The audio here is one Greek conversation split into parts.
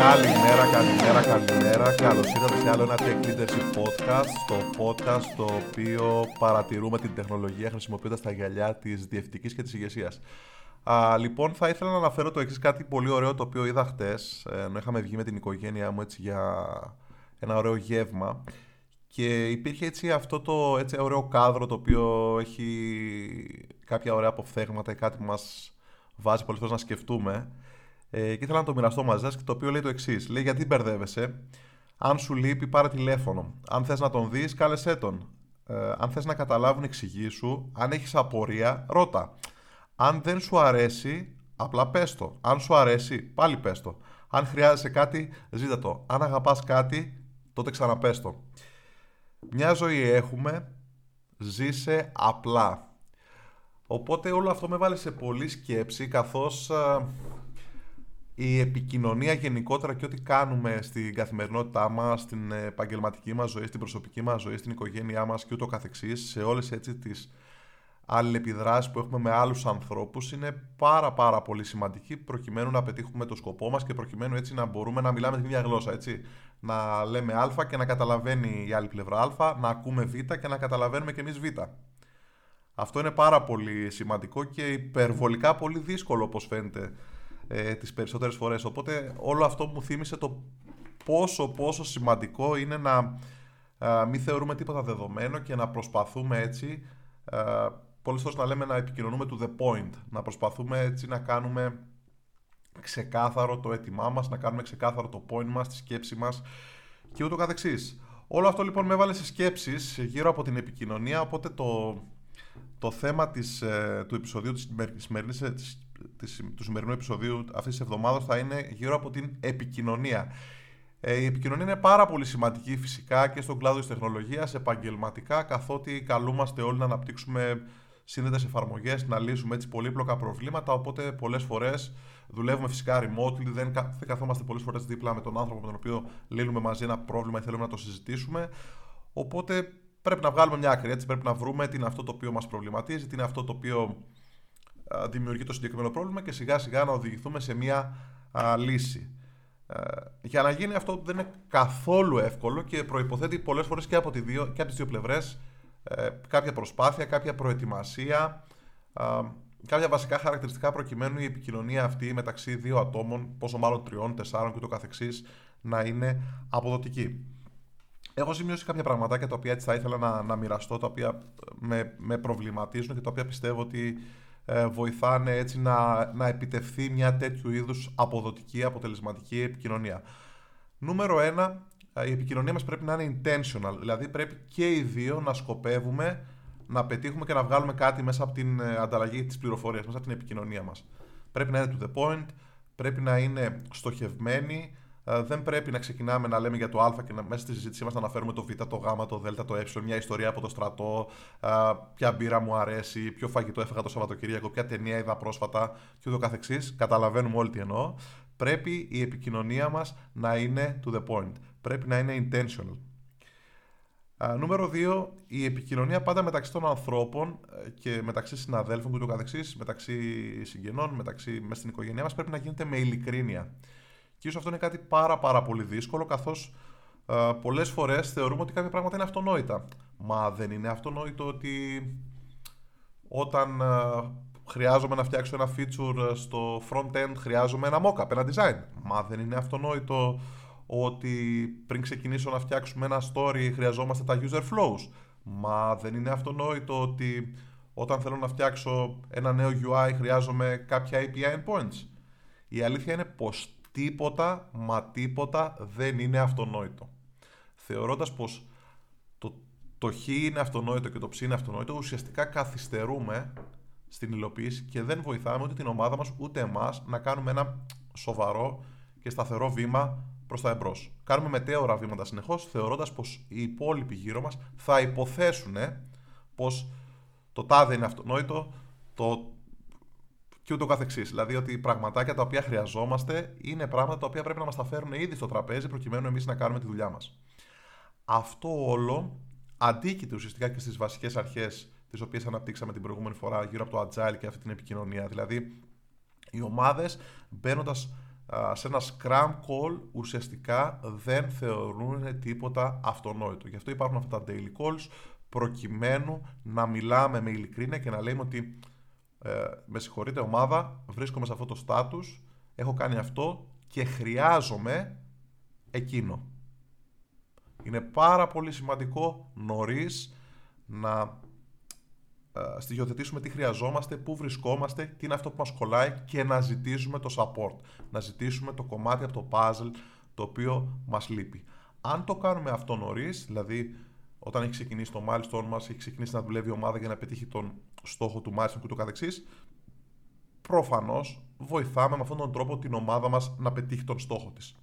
Καλημέρα, καλημέρα, καλημέρα. Καλώς ήρθατε σε άλλο ένα Tech Leadership Podcast. Το podcast το οποίο παρατηρούμε την τεχνολογία χρησιμοποιώντας τα γυαλιά της διευθυντική και της ηγεσίας. λοιπόν, θα ήθελα να αναφέρω το εξής κάτι πολύ ωραίο το οποίο είδα χτες. Ενώ είχαμε βγει με την οικογένειά μου έτσι για ένα ωραίο γεύμα. Και υπήρχε έτσι αυτό το έτσι ωραίο κάδρο το οποίο έχει κάποια ωραία αποφθέγματα ή κάτι που μας βάζει πολλές φορές να σκεφτούμε. Ε, και ήθελα να το μοιραστώ μαζί σας και το οποίο λέει το εξής. Λέει γιατί μπερδεύεσαι; Αν σου λείπει πάρε τηλέφωνο. Αν θες να τον δεις κάλεσέ τον. Ε, αν θες να καταλάβουν εξηγήσου. Αν έχεις απορία ρώτα. Αν δεν σου αρέσει απλά πες το. Αν σου αρέσει πάλι πες το. Αν χρειάζεσαι κάτι ζήτα το. Αν αγαπάς κάτι τότε ξαναπες το. Μια ζωή έχουμε, ζήσε απλά. Οπότε όλο αυτό με βάλε σε πολλή σκέψη καθώς η επικοινωνία γενικότερα και ό,τι κάνουμε στην καθημερινότητά μας, στην επαγγελματική μας ζωή, στην προσωπική μας ζωή, στην οικογένειά μας και ούτω καθεξής, σε όλες έτσι τις αλληλεπιδράσεις που έχουμε με άλλους ανθρώπους είναι πάρα πάρα πολύ σημαντική προκειμένου να πετύχουμε το σκοπό μας και προκειμένου έτσι να μπορούμε να μιλάμε την ίδια γλώσσα, έτσι. Να λέμε α και να καταλαβαίνει η άλλη πλευρά α, να ακούμε β και να καταλαβαίνουμε και εμείς β. Αυτό είναι πάρα πολύ σημαντικό και υπερβολικά πολύ δύσκολο όπως φαίνεται ε, τις περισσότερες φορές. Οπότε όλο αυτό μου θύμισε το πόσο πόσο σημαντικό είναι να α, μην θεωρούμε τίποτα δεδομένο και να προσπαθούμε έτσι α, πολλές φορές να λέμε να επικοινωνούμε to the point, να προσπαθούμε έτσι να κάνουμε ξεκάθαρο το έτοιμά μας, να κάνουμε ξεκάθαρο το point μας, τη σκέψη μας και ούτω καθεξής. Όλο αυτό λοιπόν με έβαλε σε σκέψεις γύρω από την επικοινωνία, οπότε το, το θέμα της, ε, του επεισοδίου της, σημερινής, ε, της, της, του σημερινού επεισοδίου αυτής της εβδομάδας θα είναι γύρω από την επικοινωνία. Ε, η επικοινωνία είναι πάρα πολύ σημαντική φυσικά και στον κλάδο της τεχνολογίας επαγγελματικά καθότι καλούμαστε όλοι να αναπτύξουμε σύνδετες εφαρμογές, να λύσουμε έτσι πολύπλοκα προβλήματα. Οπότε πολλές φορές δουλεύουμε φυσικά remotely, δεν, δεν καθόμαστε πολλές φορές δίπλα με τον άνθρωπο με τον οποίο λύνουμε μαζί ένα πρόβλημα ή θέλουμε να το συζητήσουμε. Οπότε πρέπει να βγάλουμε μια άκρη. Έτσι, πρέπει να βρούμε τι είναι αυτό το οποίο μας προβληματίζει, τι είναι αυτό το οποίο δημιουργεί το συγκεκριμένο πρόβλημα και σιγά σιγά να οδηγηθούμε σε μια α, λύση. Ε, για να γίνει αυτό δεν είναι καθόλου εύκολο και προϋποθέτει πολλές φορές και από, δύο, και από τις δύο πλευρές ε, κάποια προσπάθεια, κάποια προετοιμασία, κάποια βασικά χαρακτηριστικά προκειμένου η επικοινωνία αυτή μεταξύ δύο ατόμων, πόσο μάλλον τριών, τεσσάρων και το καθεξής, να είναι αποδοτική. Έχω σημειώσει κάποια πραγματάκια τα οποία έτσι θα ήθελα να, να μοιραστώ, τα οποία με, με προβληματίζουν και τα οποία πιστεύω ότι ε, βοηθάνε έτσι να, να επιτευχθεί μια τέτοιου είδους αποδοτική, αποτελεσματική επικοινωνία. Νούμερο ένα, η επικοινωνία μας πρέπει να είναι intentional, δηλαδή πρέπει και οι δύο να σκοπεύουμε να πετύχουμε και να βγάλουμε κάτι μέσα από την ε, ανταλλαγή της πληροφορίας, μέσα από την επικοινωνία μας. Πρέπει να είναι to the point, πρέπει να είναι στοχευμένη, ε, δεν πρέπει να ξεκινάμε να λέμε για το Α και να, μέσα στη συζήτησή μας να αναφέρουμε το Β, το Γ, το Δ, το Ε, μια ιστορία από το στρατό, ε, ποια μπύρα μου αρέσει, ποιο φαγητό έφεγα το Σαββατοκύριακο, ποια ταινία είδα πρόσφατα και ούτω καθεξής. Καταλαβαίνουμε όλοι τι εννοώ. Πρέπει η επικοινωνία μας να είναι to the point πρέπει να είναι intentional. νούμερο 2, η επικοινωνία πάντα μεταξύ των ανθρώπων ε, και μεταξύ συναδέλφων και το καθεξής, μεταξύ συγγενών, μεταξύ, μέσα στην οικογένειά μας πρέπει να γίνεται με ειλικρίνεια. Και ίσως αυτό είναι κάτι πάρα πάρα πολύ δύσκολο καθώς πολλέ πολλές φορές θεωρούμε ότι κάποια πράγματα είναι αυτονόητα. Μα δεν είναι αυτονόητο ότι όταν χρειάζομαι να φτιάξω ένα feature στο front-end χρειάζομαι ένα mock-up, ένα design. Μα δεν είναι αυτονόητο ότι πριν ξεκινήσω να φτιάξουμε ένα story χρειαζόμαστε τα user flows. Μα δεν είναι αυτονόητο ότι όταν θέλω να φτιάξω ένα νέο UI χρειάζομαι κάποια API endpoints. Η αλήθεια είναι πως τίποτα, μα τίποτα δεν είναι αυτονόητο. Θεωρώντας πως το, το χ είναι αυτονόητο και το ψ είναι αυτονόητο, ουσιαστικά καθυστερούμε στην υλοποίηση και δεν βοηθάμε ούτε την ομάδα μας ούτε εμάς να κάνουμε ένα σοβαρό και σταθερό βήμα προς τα εμπρός. Κάνουμε μετέωρα βήματα συνεχώς, θεωρώντας πως οι υπόλοιποι γύρω μας θα υποθέσουν πως το τάδε είναι αυτονόητο, το και ούτω καθεξής. Δηλαδή ότι πραγματάκια τα οποία χρειαζόμαστε είναι πράγματα τα οποία πρέπει να μας τα φέρουν ήδη στο τραπέζι προκειμένου εμείς να κάνουμε τη δουλειά μας. Αυτό όλο αντίκειται ουσιαστικά και στις βασικές αρχές τις οποίες αναπτύξαμε την προηγούμενη φορά γύρω από το agile και αυτή την επικοινωνία. Δηλαδή, οι ομάδες μπαίνοντας σε ένα scrum call ουσιαστικά δεν θεωρούν τίποτα αυτονόητο. Γι' αυτό υπάρχουν αυτά τα daily calls προκειμένου να μιλάμε με ειλικρίνεια και να λέμε ότι ε, με συγχωρείτε ομάδα, βρίσκομαι σε αυτό το status, έχω κάνει αυτό και χρειάζομαι εκείνο. Είναι πάρα πολύ σημαντικό νωρίς να ε, στοιχειοθετήσουμε τι χρειαζόμαστε, πού βρισκόμαστε, τι είναι αυτό που μας κολλάει και να ζητήσουμε το support. Να ζητήσουμε το κομμάτι από το puzzle το οποίο μας λείπει. Αν το κάνουμε αυτό νωρίς, δηλαδή όταν έχει ξεκινήσει το milestone μας, έχει ξεκινήσει να δουλεύει η ομάδα για να πετύχει τον στόχο του milestone και το καθεξής, προφανώς βοηθάμε με αυτόν τον τρόπο την ομάδα μας να πετύχει τον στόχο της.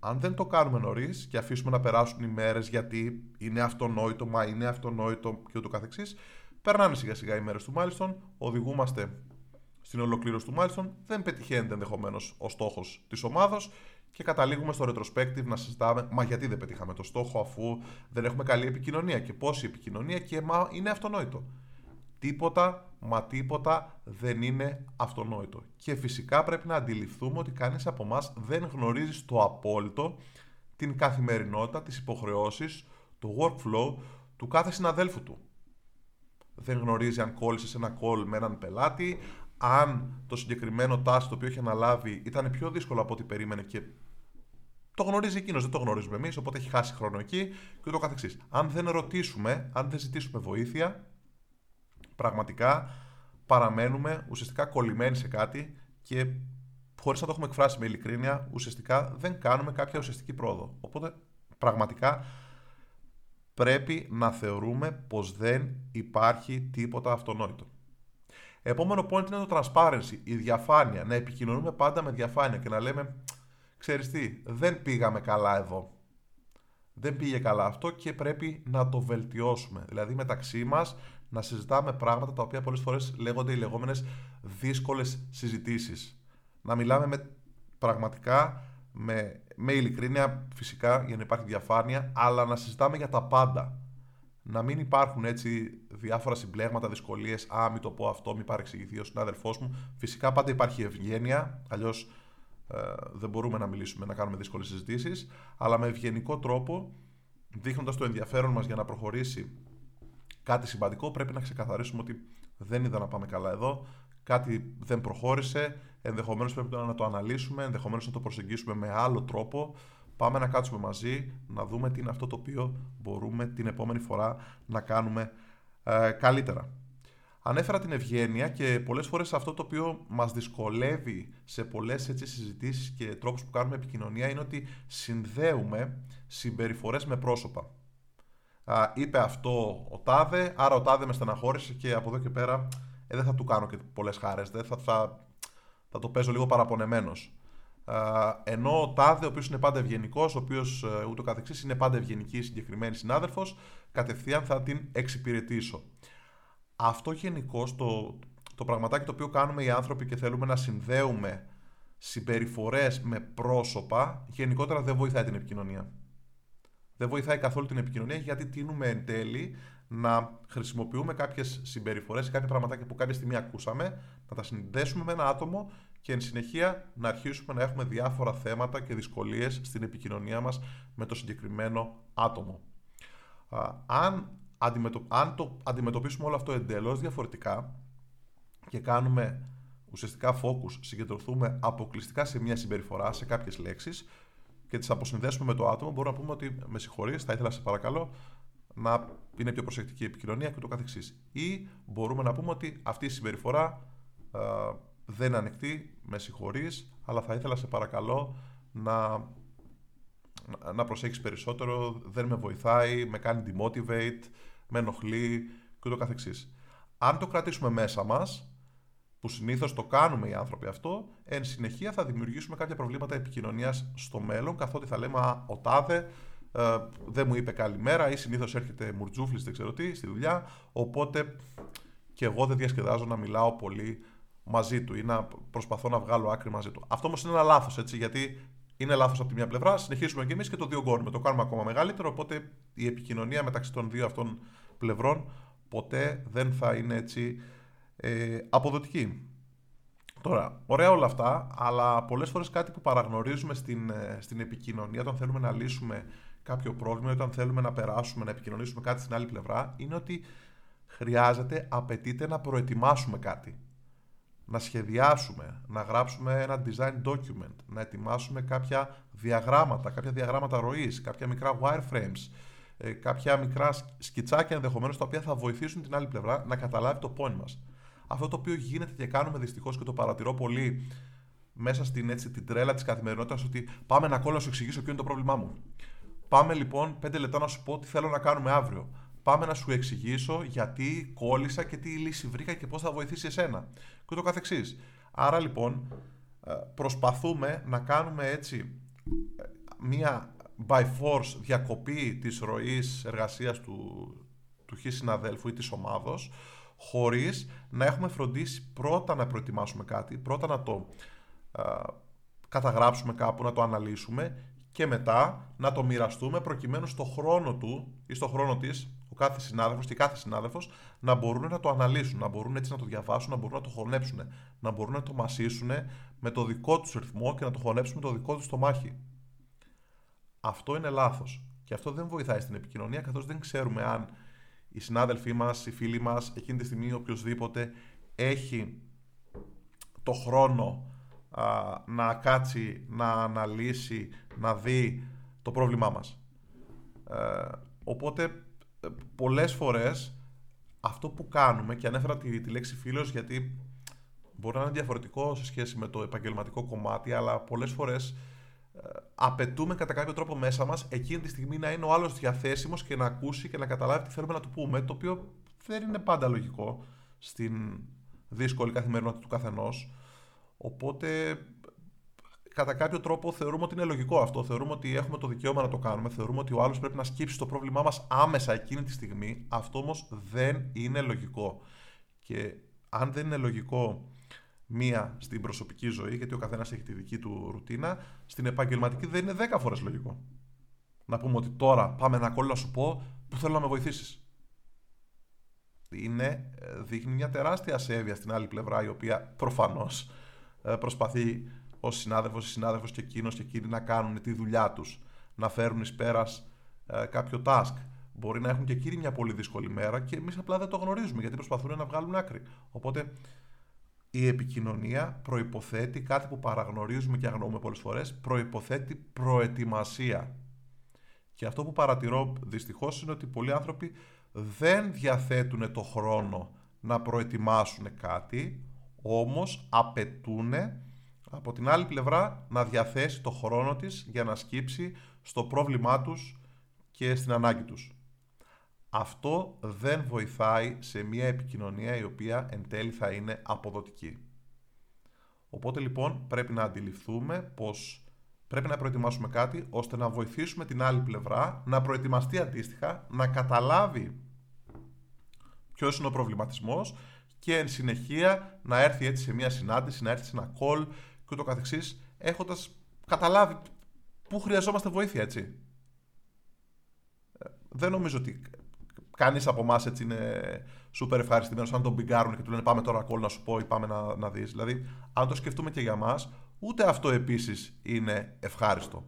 Αν δεν το κάνουμε νωρίς και αφήσουμε να περάσουν οι μέρες γιατί είναι αυτονόητο, μα είναι αυτονόητο και ούτω καθεξής, Περνάνε σιγά σιγά οι μέρες του Milestone, οδηγούμαστε στην ολοκλήρωση του Milestone, δεν πετυχαίνεται ενδεχομένως ο στόχος της ομάδα και καταλήγουμε στο retrospective να συζητάμε μα γιατί δεν πετύχαμε το στόχο αφού δεν έχουμε καλή επικοινωνία και πόση επικοινωνία και μα είναι αυτονόητο. Τίποτα, μα τίποτα δεν είναι αυτονόητο. Και φυσικά πρέπει να αντιληφθούμε ότι κανείς από εμάς δεν γνωρίζει στο απόλυτο την καθημερινότητα, τις υποχρεώσεις, το workflow του κάθε συναδέλφου του δεν γνωρίζει αν κόλλησε σε ένα call με έναν πελάτη, αν το συγκεκριμένο task το οποίο έχει αναλάβει ήταν πιο δύσκολο από ό,τι περίμενε και το γνωρίζει εκείνος, δεν το γνωρίζουμε εμείς, οπότε έχει χάσει χρόνο εκεί και ούτω καθεξής. Αν δεν ρωτήσουμε, αν δεν ζητήσουμε βοήθεια, πραγματικά παραμένουμε ουσιαστικά κολλημένοι σε κάτι και χωρίς να το έχουμε εκφράσει με ειλικρίνεια, ουσιαστικά δεν κάνουμε κάποια ουσιαστική πρόοδο. Οπότε πραγματικά πρέπει να θεωρούμε πως δεν υπάρχει τίποτα αυτονόητο. Επόμενο point είναι το transparency, η διαφάνεια. Να επικοινωνούμε πάντα με διαφάνεια και να λέμε, ξέρεις τι, δεν πήγαμε καλά εδώ. Δεν πήγε καλά αυτό και πρέπει να το βελτιώσουμε. Δηλαδή μεταξύ μας να συζητάμε πράγματα τα οποία πολλές φορές λέγονται οι λεγόμενες δύσκολες συζητήσεις. Να μιλάμε με πραγματικά με, με ειλικρίνεια φυσικά για να υπάρχει διαφάνεια, αλλά να συζητάμε για τα πάντα. Να μην υπάρχουν έτσι διάφορα συμπλέγματα, δυσκολίες. Α, μην το πω αυτό, μην παρεξηγηθεί ο συνάδελφός μου. Φυσικά πάντα υπάρχει ευγένεια, αλλιώς ε, δεν μπορούμε να μιλήσουμε, να κάνουμε δύσκολες συζητήσεις. Αλλά με ευγενικό τρόπο, δείχνοντας το ενδιαφέρον μας για να προχωρήσει κάτι σημαντικό, πρέπει να ξεκαθαρίσουμε ότι δεν είδα να πάμε καλά εδώ κάτι δεν προχώρησε, ενδεχομένως πρέπει να το αναλύσουμε, ενδεχομένως να το προσεγγίσουμε με άλλο τρόπο. Πάμε να κάτσουμε μαζί, να δούμε τι είναι αυτό το οποίο μπορούμε την επόμενη φορά να κάνουμε ε, καλύτερα. Ανέφερα την ευγένεια και πολλές φορές αυτό το οποίο μας δυσκολεύει σε πολλές έτσι, συζητήσεις και τρόπους που κάνουμε επικοινωνία είναι ότι συνδέουμε συμπεριφορές με πρόσωπα. Α, είπε αυτό ο Τάδε, άρα ο Τάδε με στεναχώρησε και από εδώ και πέρα ε, δεν θα του κάνω και πολλές χάρες. Θα, θα, θα το παίζω λίγο παραπονεμένος. Ενώ ο Τάδε, ο οποίος είναι πάντα ευγενικός, ο οποίος ε, ούτω καθεξής είναι πάντα ευγενική συγκεκριμένη συνάδελφος, κατευθείαν θα την εξυπηρετήσω. Αυτό γενικώ το, το πραγματάκι το οποίο κάνουμε οι άνθρωποι και θέλουμε να συνδέουμε συμπεριφορές με πρόσωπα, γενικότερα δεν βοηθάει την επικοινωνία. Δεν βοηθάει καθόλου την επικοινωνία γιατί τίνουμε εν τέλει να χρησιμοποιούμε κάποιες συμπεριφορές ή κάποια πραγματάκια που κάποια στιγμή ακούσαμε, να τα συνδέσουμε με ένα άτομο και εν συνεχεία να αρχίσουμε να έχουμε διάφορα θέματα και δυσκολίες στην επικοινωνία μας με το συγκεκριμένο άτομο. Αν, αν το αντιμετωπίσουμε όλο αυτό εντελώς διαφορετικά και κάνουμε ουσιαστικά focus, συγκεντρωθούμε αποκλειστικά σε μια συμπεριφορά, σε κάποιες λέξεις και τις αποσυνδέσουμε με το άτομο, μπορούμε να πούμε ότι με συγχωρείς, θα ήθελα σε παρακαλώ να είναι πιο προσεκτική η επικοινωνία και το καθεξής. Ή μπορούμε να πούμε ότι αυτή η συμπεριφορά δεν είναι ανοιχτή, με συγχωρείς, αλλά θα ήθελα σε παρακαλώ να, να προσέχεις περισσότερο, δεν με βοηθάει, με κάνει demotivate, με ενοχλεί και το καθεξής. Αν το κρατήσουμε μέσα μας, που συνήθως το κάνουμε οι άνθρωποι αυτό, εν συνεχεία θα δημιουργήσουμε κάποια προβλήματα επικοινωνίας στο μέλλον, καθότι θα λέμε Α, ο τάδε ε, δεν μου είπε καλημέρα ή συνήθως έρχεται μουρτζούφλι, δεν ξέρω τι, στη δουλειά. Οπότε και εγώ δεν διασκεδάζω να μιλάω πολύ μαζί του ή να προσπαθώ να βγάλω άκρη μαζί του. Αυτό όμως είναι ένα λάθος, έτσι, γιατί είναι λάθος από τη μια πλευρά. Συνεχίζουμε και εμείς και το διωγγώνουμε. Το κάνουμε ακόμα μεγαλύτερο. Οπότε η επικοινωνία μεταξύ των δύο αυτών πλευρών ποτέ δεν θα είναι έτσι ε, αποδοτική. Τώρα, ωραία όλα αυτά, αλλά πολλές φορές κάτι που παραγνωρίζουμε στην, ε, στην επικοινωνία όταν θέλουμε να λύσουμε κάποιο πρόβλημα, όταν θέλουμε να περάσουμε, να επικοινωνήσουμε κάτι στην άλλη πλευρά, είναι ότι χρειάζεται, απαιτείται να προετοιμάσουμε κάτι. Να σχεδιάσουμε, να γράψουμε ένα design document, να ετοιμάσουμε κάποια διαγράμματα, κάποια διαγράμματα ροής, κάποια μικρά wireframes, ε, κάποια μικρά σκιτσάκια ενδεχομένως τα οποία θα βοηθήσουν την άλλη πλευρά να καταλάβει το point μας. Αυτό το οποίο γίνεται και κάνουμε δυστυχώς και το παρατηρώ πολύ μέσα στην έτσι, την τρέλα της καθημερινότητας, ότι πάμε να κόλλα να σου εξηγήσω ποιο είναι το πρόβλημά μου. Πάμε λοιπόν πέντε λεπτά να σου πω τι θέλω να κάνουμε αύριο. Πάμε να σου εξηγήσω γιατί κόλλησα και τι λύση βρήκα και πώς θα βοηθήσει εσένα. Και ούτω καθεξής. Άρα λοιπόν ε, προσπαθούμε να κάνουμε έτσι ε, μία by force διακοπή της ροής εργασίας του, του χ συναδέλφου ή της ομάδος χωρίς να έχουμε φροντίσει πρώτα να προετοιμάσουμε κάτι, πρώτα να το καταγράψουμε κάπου, να το αναλύσουμε και μετά να το μοιραστούμε προκειμένου στο χρόνο του ή στο χρόνο της ο κάθε συνάδελφος και κάθε συνάδελφος να μπορούν να το αναλύσουν, να μπορούν έτσι να το διαβάσουν, να μπορούν να το χωνέψουν, να μπορούν να το μασίσουν με το δικό τους ρυθμό και να το χωνέψουν με το δικό τους το μάχη. Αυτό είναι λάθος και αυτό δεν βοηθάει στην επικοινωνία καθώς δεν ξέρουμε αν οι συνάδελφοί μας, οι φίλοι μας, εκείνη τη στιγμή οποιοδήποτε έχει το χρόνο να κάτσει, να αναλύσει, να δει το πρόβλημά μας. Ε, οπότε, ε, πολλές φορές, αυτό που κάνουμε, και ανέφερα τη, τη λέξη φίλος γιατί μπορεί να είναι διαφορετικό σε σχέση με το επαγγελματικό κομμάτι, αλλά πολλές φορές ε, απαιτούμε κατά κάποιο τρόπο μέσα μας εκείνη τη στιγμή να είναι ο άλλος διαθέσιμος και να ακούσει και να καταλάβει τι θέλουμε να του πούμε, το οποίο δεν είναι πάντα λογικό στην δύσκολη καθημερινότητα του καθενός. Οπότε κατά κάποιο τρόπο θεωρούμε ότι είναι λογικό αυτό. Θεωρούμε ότι έχουμε το δικαίωμα να το κάνουμε. Θεωρούμε ότι ο άλλος πρέπει να σκύψει το πρόβλημά μας άμεσα εκείνη τη στιγμή. Αυτό όμως δεν είναι λογικό. Και αν δεν είναι λογικό μία στην προσωπική ζωή, γιατί ο καθένας έχει τη δική του ρουτίνα, στην επαγγελματική δεν είναι δέκα φορές λογικό. Να πούμε ότι τώρα πάμε ένα κόλλο να σου πω που θέλω να με βοηθήσεις. Είναι, ε, δείχνει μια τεράστια ασέβεια στην άλλη πλευρά, η οποία προφανώς ε, προσπαθεί ως συνάδελφος ή συνάδελφος και εκείνος και εκείνοι να κάνουν τη δουλειά τους, να φέρουν εις πέρας ε, κάποιο task. Μπορεί να έχουν και εκείνοι μια πολύ δύσκολη μέρα και εμείς απλά δεν το γνωρίζουμε γιατί προσπαθούν να βγάλουν άκρη. Οπότε η επικοινωνία προϋποθέτει κάτι που παραγνωρίζουμε και αγνοούμε πολλές φορές, προϋποθέτει προετοιμασία. Και αυτό που παρατηρώ δυστυχώς είναι ότι πολλοί άνθρωποι δεν διαθέτουν το χρόνο να προετοιμάσουν κάτι, όμως απαιτούν από την άλλη πλευρά να διαθέσει το χρόνο της για να σκύψει στο πρόβλημά τους και στην ανάγκη τους. Αυτό δεν βοηθάει σε μια επικοινωνία η οποία εν τέλει θα είναι αποδοτική. Οπότε λοιπόν πρέπει να αντιληφθούμε πως πρέπει να προετοιμάσουμε κάτι ώστε να βοηθήσουμε την άλλη πλευρά να προετοιμαστεί αντίστοιχα, να καταλάβει ποιος είναι ο προβληματισμός και εν συνεχεία να έρθει έτσι σε μια συνάντηση, να έρθει σε ένα call και ούτω καθεξής έχοντας καταλάβει πού χρειαζόμαστε βοήθεια έτσι. Ε, δεν νομίζω ότι Κανείς από εμάς έτσι είναι σούπερ ευχαριστημένος αν τον μπιγκάρουν και του λένε Πάμε τώρα κόλλ να σου πω ή πάμε να, να δεις. Δηλαδή, αν το σκεφτούμε και για μας, ούτε αυτό επίσης είναι ευχάριστο.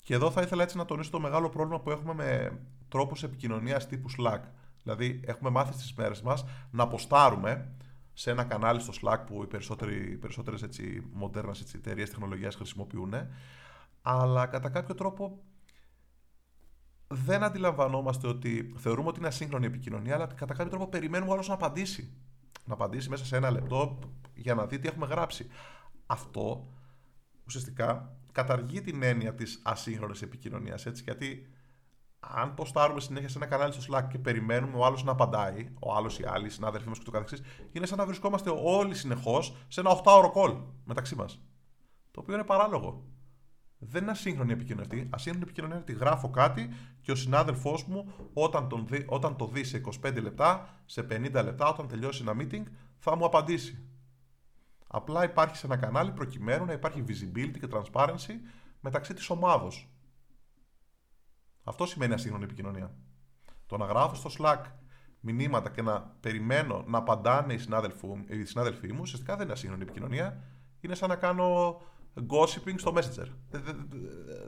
Και εδώ θα ήθελα έτσι να τονίσω το μεγάλο πρόβλημα που έχουμε με τρόπους επικοινωνίας τύπου Slack. Δηλαδή, έχουμε μάθει στις μέρες μας να αποστάρουμε σε ένα κανάλι στο Slack που οι περισσότερες μοντέρνε εταιρείες τεχνολογίας χρησιμοποιούν, αλλά κατά κάποιο τρόπο δεν αντιλαμβανόμαστε ότι θεωρούμε ότι είναι ασύγχρονη επικοινωνία, αλλά κατά κάποιο τρόπο περιμένουμε ο άλλος να απαντήσει. Να απαντήσει μέσα σε ένα λεπτό για να δει τι έχουμε γράψει. Αυτό ουσιαστικά καταργεί την έννοια της ασύγχρονης επικοινωνίας. Γιατί αν ποστάρουμε συνέχεια σε ένα κανάλι στο Slack και περιμένουμε ο άλλος να απαντάει, ο άλλος ή άλλοι συνάδελφοί μας και το καθεξής, είναι σαν να βρισκόμαστε όλοι συνεχώς σε ένα 8ωρο call μεταξύ μας. Το οποίο είναι παράλογο δεν είναι ασύγχρονη επικοινωνία. Ασύγχρονη επικοινωνία είναι ότι γράφω κάτι και ο συνάδελφός μου, όταν, τον δει, όταν το δει σε 25 λεπτά, σε 50 λεπτά, όταν τελειώσει ένα meeting, θα μου απαντήσει. Απλά υπάρχει σε ένα κανάλι προκειμένου να υπάρχει visibility και transparency μεταξύ της ομάδος. Αυτό σημαίνει ασύγχρονη επικοινωνία. Το να γράφω στο Slack μηνύματα και να περιμένω να απαντάνε οι, οι συνάδελφοί μου, ουσιαστικά δεν είναι ασύγχρονη επικοινωνία. Είναι σαν να κάνω gossiping στο Messenger.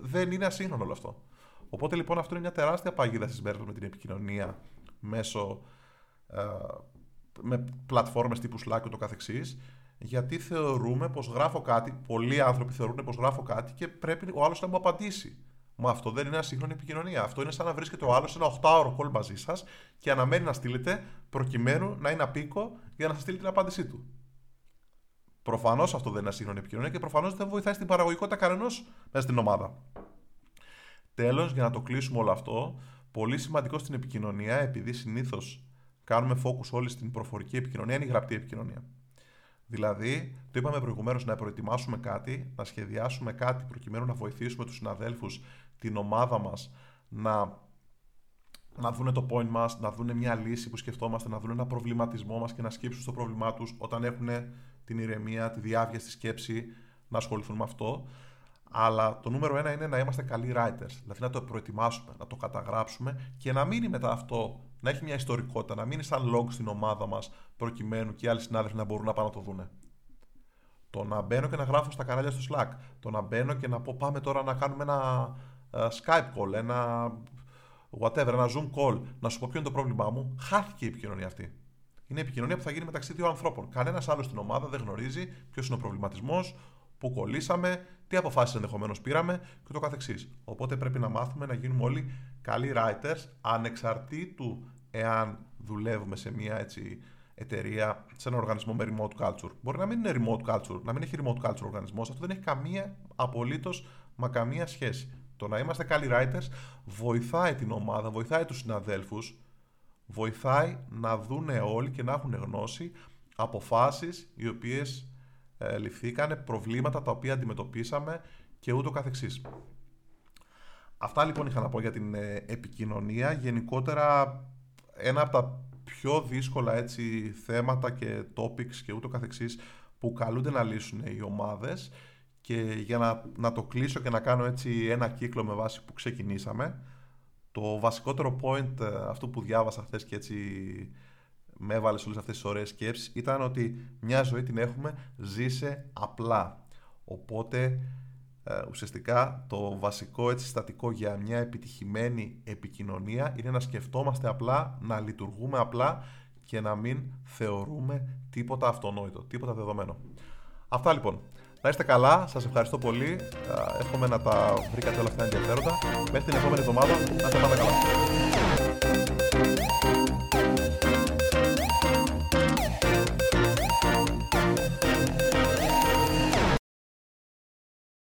Δεν είναι ασύγχρονο όλο αυτό. Οπότε λοιπόν αυτό είναι μια τεράστια παγίδα στις μέρες με την επικοινωνία μέσω ε, με πλατφόρμες τύπου Slack και το καθεξής γιατί θεωρούμε πως γράφω κάτι, πολλοί άνθρωποι θεωρούν πως γράφω κάτι και πρέπει ο άλλος να μου απαντήσει. Μα αυτό δεν είναι ασύγχρονη επικοινωνία. Αυτό είναι σαν να βρίσκεται ο άλλος σε ένα 8ωρο call μαζί σας και αναμένει να στείλετε προκειμένου να είναι απίκο για να σας στείλει την απάντησή του. Προφανώς αυτό δεν είναι ασύγχρονη επικοινωνία και προφανώς δεν βοηθάει στην παραγωγικότητα κανενός μέσα στην ομάδα. Τέλος, για να το κλείσουμε όλο αυτό, πολύ σημαντικό στην επικοινωνία, επειδή συνήθως κάνουμε focus όλοι στην προφορική επικοινωνία, είναι η γραπτή επικοινωνία. Δηλαδή, το είπαμε προηγουμένως, να προετοιμάσουμε κάτι, να σχεδιάσουμε κάτι προκειμένου να βοηθήσουμε τους συναδέλφους, την ομάδα μας να, να δουν το point μας, να δουν μια λύση που σκεφτόμαστε, να δουν ένα προβληματισμό μας και να σκύψουν στο πρόβλημά τους όταν έχουν την ηρεμία, τη διάβια στη σκέψη, να ασχοληθούν με αυτό. Αλλά το νούμερο ένα είναι να είμαστε καλοί writers. Δηλαδή να το προετοιμάσουμε, να το καταγράψουμε και να μείνει μετά αυτό, να έχει μια ιστορικότητα, να μείνει σαν log στην ομάδα μας, προκειμένου και οι άλλοι συνάδελφοι να μπορούν να πάνε να το δούνε. Το να μπαίνω και να γράφω στα κανάλια στο Slack. Το να μπαίνω και να πω πάμε τώρα να κάνουμε ένα uh, Skype call, ένα whatever, ένα Zoom call, να σου πω ποιο είναι το πρόβλημά μου. Χάθηκε η επικοινωνία αυτή. Είναι η επικοινωνία που θα γίνει μεταξύ δύο ανθρώπων. Κανένας άλλος στην ομάδα δεν γνωρίζει ποιος είναι ο προβληματισμός, πού κολλήσαμε, τι αποφάσεις ενδεχομένως πήραμε και το καθεξής. Οπότε πρέπει να μάθουμε να γίνουμε όλοι καλοί writers ανεξαρτήτου εάν δουλεύουμε σε μια έτσι, εταιρεία, σε ένα οργανισμό με remote culture. Μπορεί να μην είναι remote culture, να μην έχει remote culture ο οργανισμός, αυτό δεν έχει καμία απολύτως μα καμία σχέση. Το να είμαστε καλοί writers βοηθάει την ομάδα, βοηθάει τους συναδέλφους, βοηθάει να δούνε όλοι και να έχουν γνώση αποφάσεις οι οποίες ε, ληφθήκανε, προβλήματα τα οποία αντιμετωπίσαμε και ούτω καθεξής. Αυτά λοιπόν είχα να πω για την ε, επικοινωνία. Γενικότερα ένα από τα πιο δύσκολα έτσι, θέματα και topics και ούτω καθεξής που καλούνται να λύσουν οι ομάδες και για να, να το κλείσω και να κάνω έτσι ένα κύκλο με βάση που ξεκινήσαμε το βασικότερο point ε, αυτό που διάβασα χθες και έτσι με έβαλες όλες αυτές τις ωραίες σκέψεις ήταν ότι μια ζωή την έχουμε, ζήσε απλά. Οπότε ε, ουσιαστικά το βασικό έτσι στατικό για μια επιτυχημένη επικοινωνία είναι να σκεφτόμαστε απλά, να λειτουργούμε απλά και να μην θεωρούμε τίποτα αυτονόητο, τίποτα δεδομένο. Αυτά λοιπόν. Να είστε καλά, σας ευχαριστώ πολύ. Εύχομαι να τα βρήκατε όλα αυτά ενδιαφέροντα. Μέχρι την επόμενη εβδομάδα, να είστε πάντα καλά.